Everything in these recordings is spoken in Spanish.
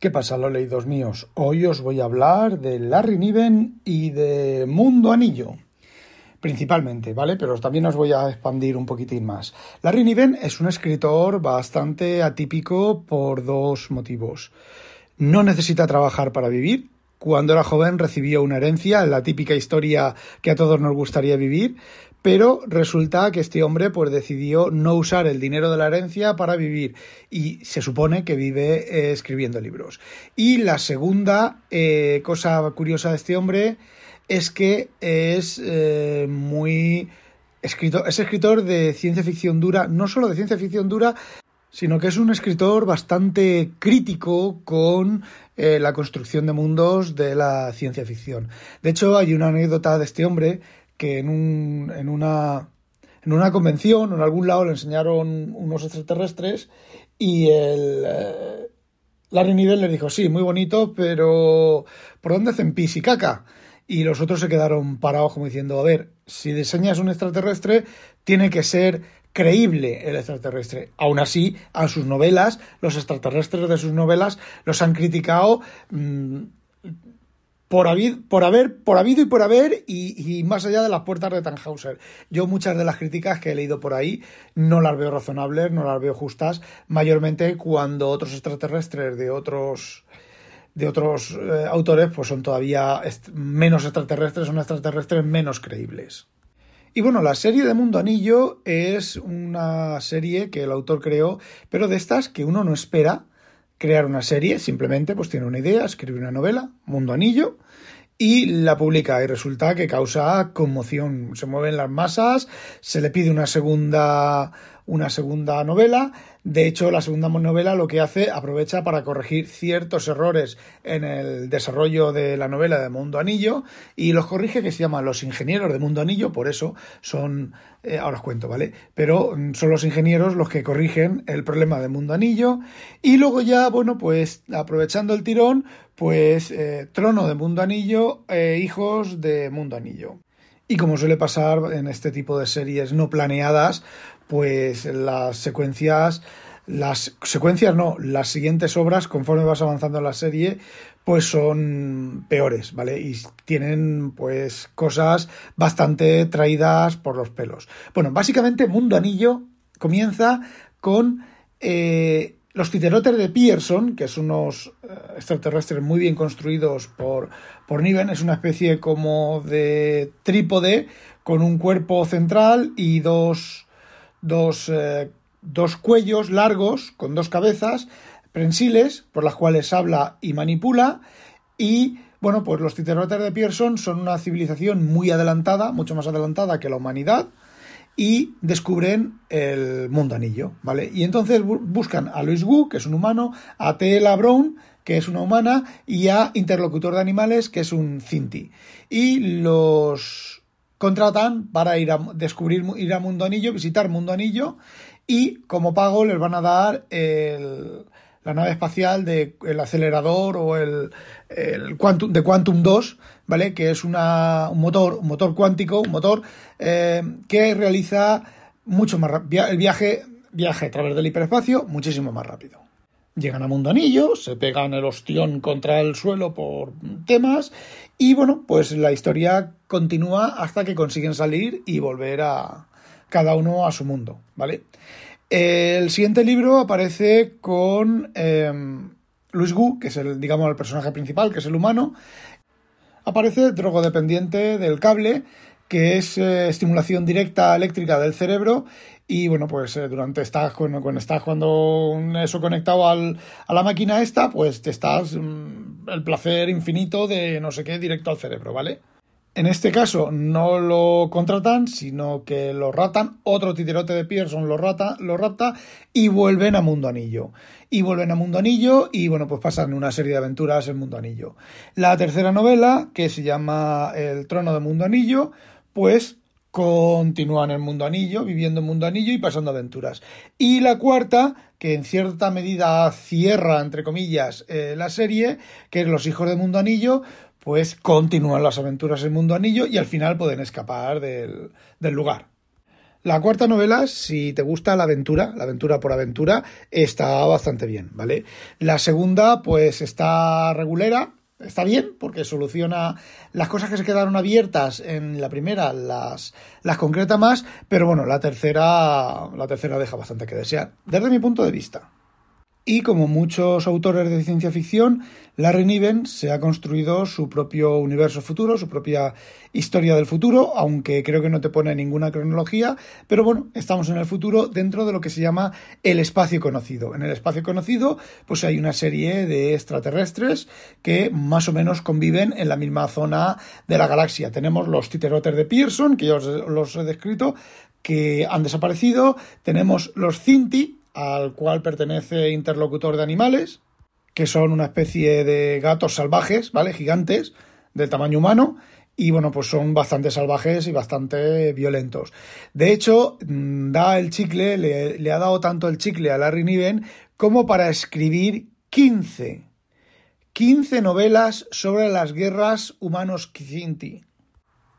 ¿Qué pasa, los leídos míos? Hoy os voy a hablar de Larry Niven y de Mundo Anillo. Principalmente, ¿vale? Pero también os voy a expandir un poquitín más. Larry Niven es un escritor bastante atípico por dos motivos. No necesita trabajar para vivir. Cuando era joven recibió una herencia, la típica historia que a todos nos gustaría vivir, pero resulta que este hombre pues decidió no usar el dinero de la herencia para vivir y se supone que vive eh, escribiendo libros. Y la segunda eh, cosa curiosa de este hombre es que es eh, muy escritor, es escritor de ciencia ficción dura, no solo de ciencia ficción dura, sino que es un escritor bastante crítico con la construcción de mundos de la ciencia ficción. De hecho, hay una anécdota de este hombre que en, un, en, una, en una convención o en algún lado le enseñaron unos extraterrestres y el, eh, Larry Niven le dijo, sí, muy bonito, pero ¿por dónde hacen pis y caca? Y los otros se quedaron parados como diciendo, a ver, si diseñas un extraterrestre, tiene que ser creíble el extraterrestre. Aún así, a sus novelas, los extraterrestres de sus novelas los han criticado mm, por, por, haber, por habido y por haber y, más allá de las puertas de Tannhauser. Yo muchas de las críticas que he leído por ahí no las veo razonables, no las veo justas, mayormente cuando otros extraterrestres de otros de otros eh, autores pues son todavía menos extraterrestres, son extraterrestres menos creíbles. Y bueno, la serie de Mundo Anillo es una serie que el autor creó, pero de estas que uno no espera crear una serie, simplemente pues tiene una idea, escribe una novela, Mundo Anillo, y la publica y resulta que causa conmoción, se mueven las masas, se le pide una segunda una segunda novela. De hecho, la segunda novela lo que hace aprovecha para corregir ciertos errores en el desarrollo de la novela de Mundo Anillo y los corrige que se llaman los ingenieros de Mundo Anillo, por eso son, eh, ahora os cuento, ¿vale? Pero mm, son los ingenieros los que corrigen el problema de Mundo Anillo y luego ya, bueno, pues aprovechando el tirón, pues eh, Trono de Mundo Anillo, e Hijos de Mundo Anillo. Y como suele pasar en este tipo de series no planeadas, pues las secuencias, las secuencias no, las siguientes obras, conforme vas avanzando en la serie, pues son peores, ¿vale? Y tienen pues cosas bastante traídas por los pelos. Bueno, básicamente Mundo Anillo comienza con eh, los titerotes de Pearson, que son unos extraterrestres muy bien construidos por, por Niven, es una especie como de trípode con un cuerpo central y dos dos, eh, dos cuellos largos con dos cabezas prensiles por las cuales habla y manipula y bueno, pues los titerotes de Pearson son una civilización muy adelantada, mucho más adelantada que la humanidad, y descubren el mundo anillo, ¿vale? Y entonces buscan a Luis Wu, que es un humano, a T.L. Brown, que es una humana, y a Interlocutor de Animales, que es un Cinti. Y los contratan para ir a descubrir, ir a Mundo Anillo, visitar Mundo Anillo y como pago les van a dar la nave espacial de el acelerador o el, el de Quantum 2, ¿vale? Que es una, un motor, un motor cuántico, un motor eh, que realiza mucho más el viaje, viaje a través del hiperespacio muchísimo más rápido. Llegan a Mundo Anillo, se pegan el ostión contra el suelo por temas y bueno, pues la historia continúa hasta que consiguen salir y volver a cada uno a su mundo, ¿vale? El siguiente libro aparece con eh, Luis Gu, que es el, digamos, el personaje principal, que es el humano. Aparece drogodependiente del cable, que es eh, estimulación directa eléctrica del cerebro. Y bueno, pues eh, durante estás, cuando, cuando estás cuando eso conectado al, a la máquina esta, pues te estás mm, el placer infinito de no sé qué directo al cerebro, ¿vale? En este caso no lo contratan, sino que lo ratan, otro titerote de Pearson lo, rata, lo rapta y vuelven a Mundo Anillo. Y vuelven a Mundo Anillo y bueno, pues pasan una serie de aventuras en Mundo Anillo. La tercera novela, que se llama El trono de Mundo Anillo, pues continúan en Mundo Anillo, viviendo en Mundo Anillo y pasando aventuras. Y la cuarta, que en cierta medida cierra, entre comillas, eh, la serie, que es Los Hijos de Mundo Anillo, pues continúan las aventuras en Mundo Anillo y al final pueden escapar del, del lugar. La cuarta novela, si te gusta la aventura, la aventura por aventura, está bastante bien, ¿vale? La segunda, pues está regulera, está bien, porque soluciona las cosas que se quedaron abiertas en la primera, las, las concreta más, pero bueno, la tercera, la tercera deja bastante que desear, desde mi punto de vista. Y como muchos autores de ciencia ficción, Larry Niven se ha construido su propio universo futuro, su propia historia del futuro, aunque creo que no te pone ninguna cronología, pero bueno, estamos en el futuro dentro de lo que se llama el espacio conocido. En el espacio conocido, pues hay una serie de extraterrestres que más o menos conviven en la misma zona de la galaxia. Tenemos los titerotes de Pearson, que ya os los he descrito, que han desaparecido. Tenemos los Cinti, al cual pertenece Interlocutor de Animales, que son una especie de gatos salvajes, ¿vale? Gigantes, del tamaño humano, y bueno, pues son bastante salvajes y bastante violentos. De hecho, mm, da el chicle, le, ha dado tanto el chicle a Larry Niven como para escribir 15. 15 novelas sobre las guerras humanos Kizinti.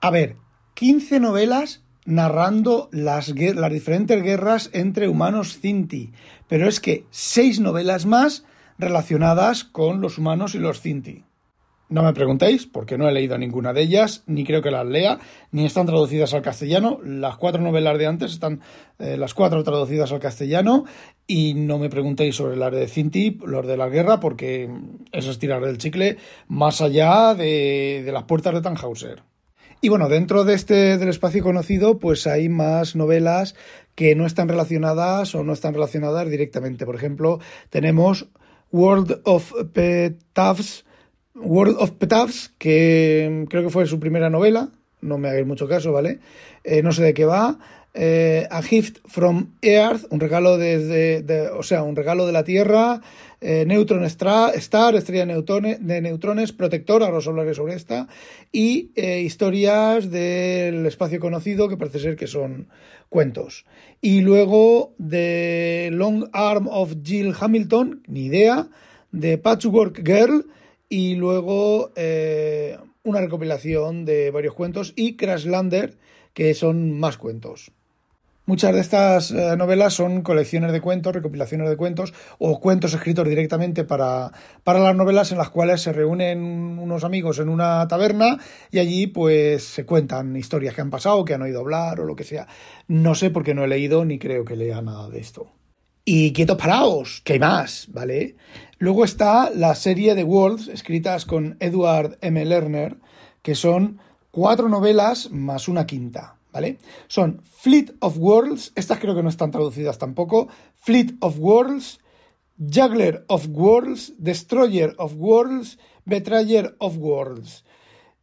A ver, 15 novelas narrando las, las diferentes guerras entre humanos Cinti, pero es que seis novelas más relacionadas con los humanos y los Cinti. No me preguntéis, porque no he leído ninguna de ellas, ni creo que las lea, ni están traducidas al castellano. Las cuatro novelas de antes están eh, las cuatro traducidas al castellano, y no me preguntéis sobre área de Cinti, los de la guerra, porque eso es tirar del chicle más allá de, de las puertas de Tannhauser. Y bueno, dentro de este del espacio conocido, pues hay más novelas que no están relacionadas o no están relacionadas directamente. Por ejemplo, tenemos World of Petavs, World of Petavs, que creo que fue su primera novela, no me hagáis mucho caso, ¿vale? Eh, no sé de qué va. Eh, a Gift from Earth, un regalo desde, de, o sea, un regalo de la Tierra, eh, Neutron Star, estrella de neutrones, protector, ahora os hablaré sobre esta, y eh, historias del espacio conocido, que parece ser que son cuentos. Y luego de Long Arm of Jill Hamilton, ni idea, de Patchwork Girl, y luego una recopilación de varios cuentos, y Crashlander, que son más cuentos. Muchas de estas eh, novelas son colecciones de cuentos, recopilaciones de cuentos o cuentos escritos directamente para, para las novelas en las cuales se reúnen unos amigos en una taberna y allí pues se cuentan historias que han pasado, que han oído hablar o lo que sea. No sé porque no he leído ni creo que lea nada de esto. Y quietos paraos, que hay más, ¿vale? Luego está la serie de Worlds, escritas con Edward M. Lerner, que son cuatro novelas más una quinta. ¿Vale? Son Fleet of Worlds, estas creo que no están traducidas tampoco, Fleet of Worlds, Juggler of Worlds, Destroyer of Worlds, Betrayer of Worlds.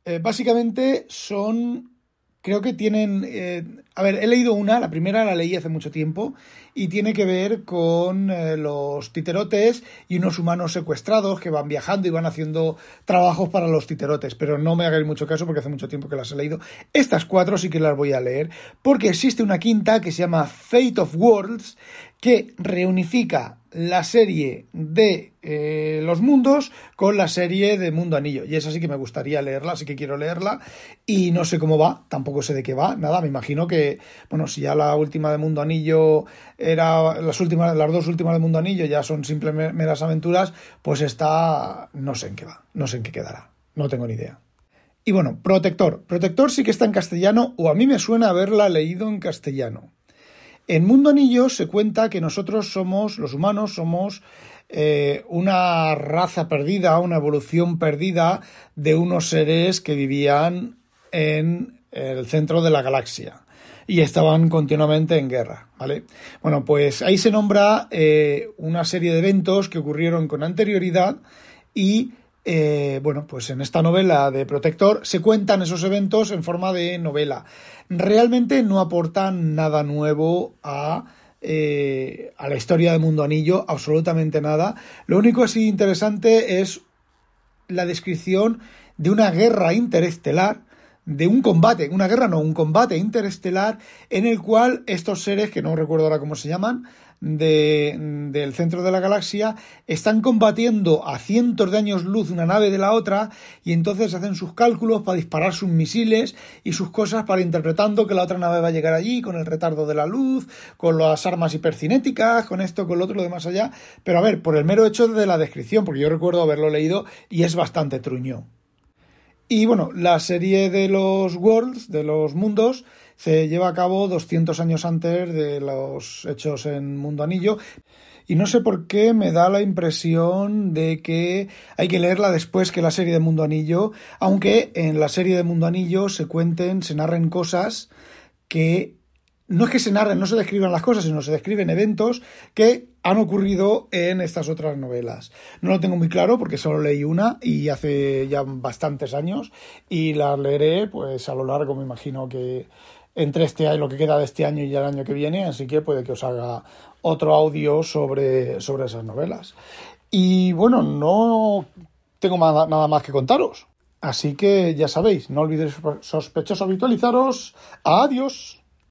Eh, básicamente son creo que tienen... Eh, a ver, he leído una, la primera la leí hace mucho tiempo, y tiene que ver con eh, los titerotes y unos humanos secuestrados que van viajando y van haciendo trabajos para los titerotes, pero no me hagáis mucho caso porque hace mucho tiempo que las he leído. Estas cuatro sí que las voy a leer, porque existe una quinta que se llama Fate of Worlds, que reunifica la serie de eh, los mundos con la serie de Mundo Anillo. Y esa sí que me gustaría leerla, así que quiero leerla. Y no sé cómo va, tampoco sé de qué va. Nada, me imagino que, bueno, si ya la última de Mundo Anillo era. Las últimas, las dos últimas de Mundo Anillo ya son simplemente meras aventuras, pues esta no sé en qué va, no sé en qué quedará. No tengo ni idea. Y bueno, Protector. Protector sí que está en castellano, o a mí me suena haberla leído en castellano. En Mundo Anillo se cuenta que nosotros somos, los humanos, somos eh, una raza perdida, una evolución perdida de unos seres que vivían en el centro de la galaxia y estaban continuamente en guerra, ¿vale? Bueno, pues ahí se nombra eh, una serie de eventos que ocurrieron con anterioridad y eh, bueno, pues en esta novela de Protector se cuentan esos eventos en forma de novela. Realmente no aportan nada nuevo a, eh, a la historia de Mundo Anillo, absolutamente nada. Lo único así interesante es la descripción de una guerra interestelar de un combate, una guerra no, un combate interestelar en el cual estos seres, que no recuerdo ahora cómo se llaman, de, del centro de la galaxia, están combatiendo a cientos de años luz una nave de la otra y entonces hacen sus cálculos para disparar sus misiles y sus cosas para interpretando que la otra nave va a llegar allí con el retardo de la luz, con las armas hipercinéticas, con esto, con lo otro, lo de más allá. Pero a ver, por el mero hecho de la descripción, porque yo recuerdo haberlo leído y es bastante truño. Y bueno, la serie de los Worlds, de los mundos, se lleva a cabo 200 años antes de los hechos en Mundo Anillo. Y no sé por qué me da la impresión de que hay que leerla después que la serie de Mundo Anillo, aunque en la serie de Mundo Anillo se cuenten, se narren cosas que no es que se narren, no se describan las cosas, sino se describen eventos que han ocurrido en estas otras novelas. No lo tengo muy claro porque solo leí una y hace ya bastantes años y la leeré pues a lo largo, me imagino que entre este año, lo que queda de este año y el año que viene, así que puede que os haga otro audio sobre, sobre esas novelas. Y bueno, no tengo nada más que contaros. Así que ya sabéis, no olvidéis sospechosos habitualizaros. Adiós.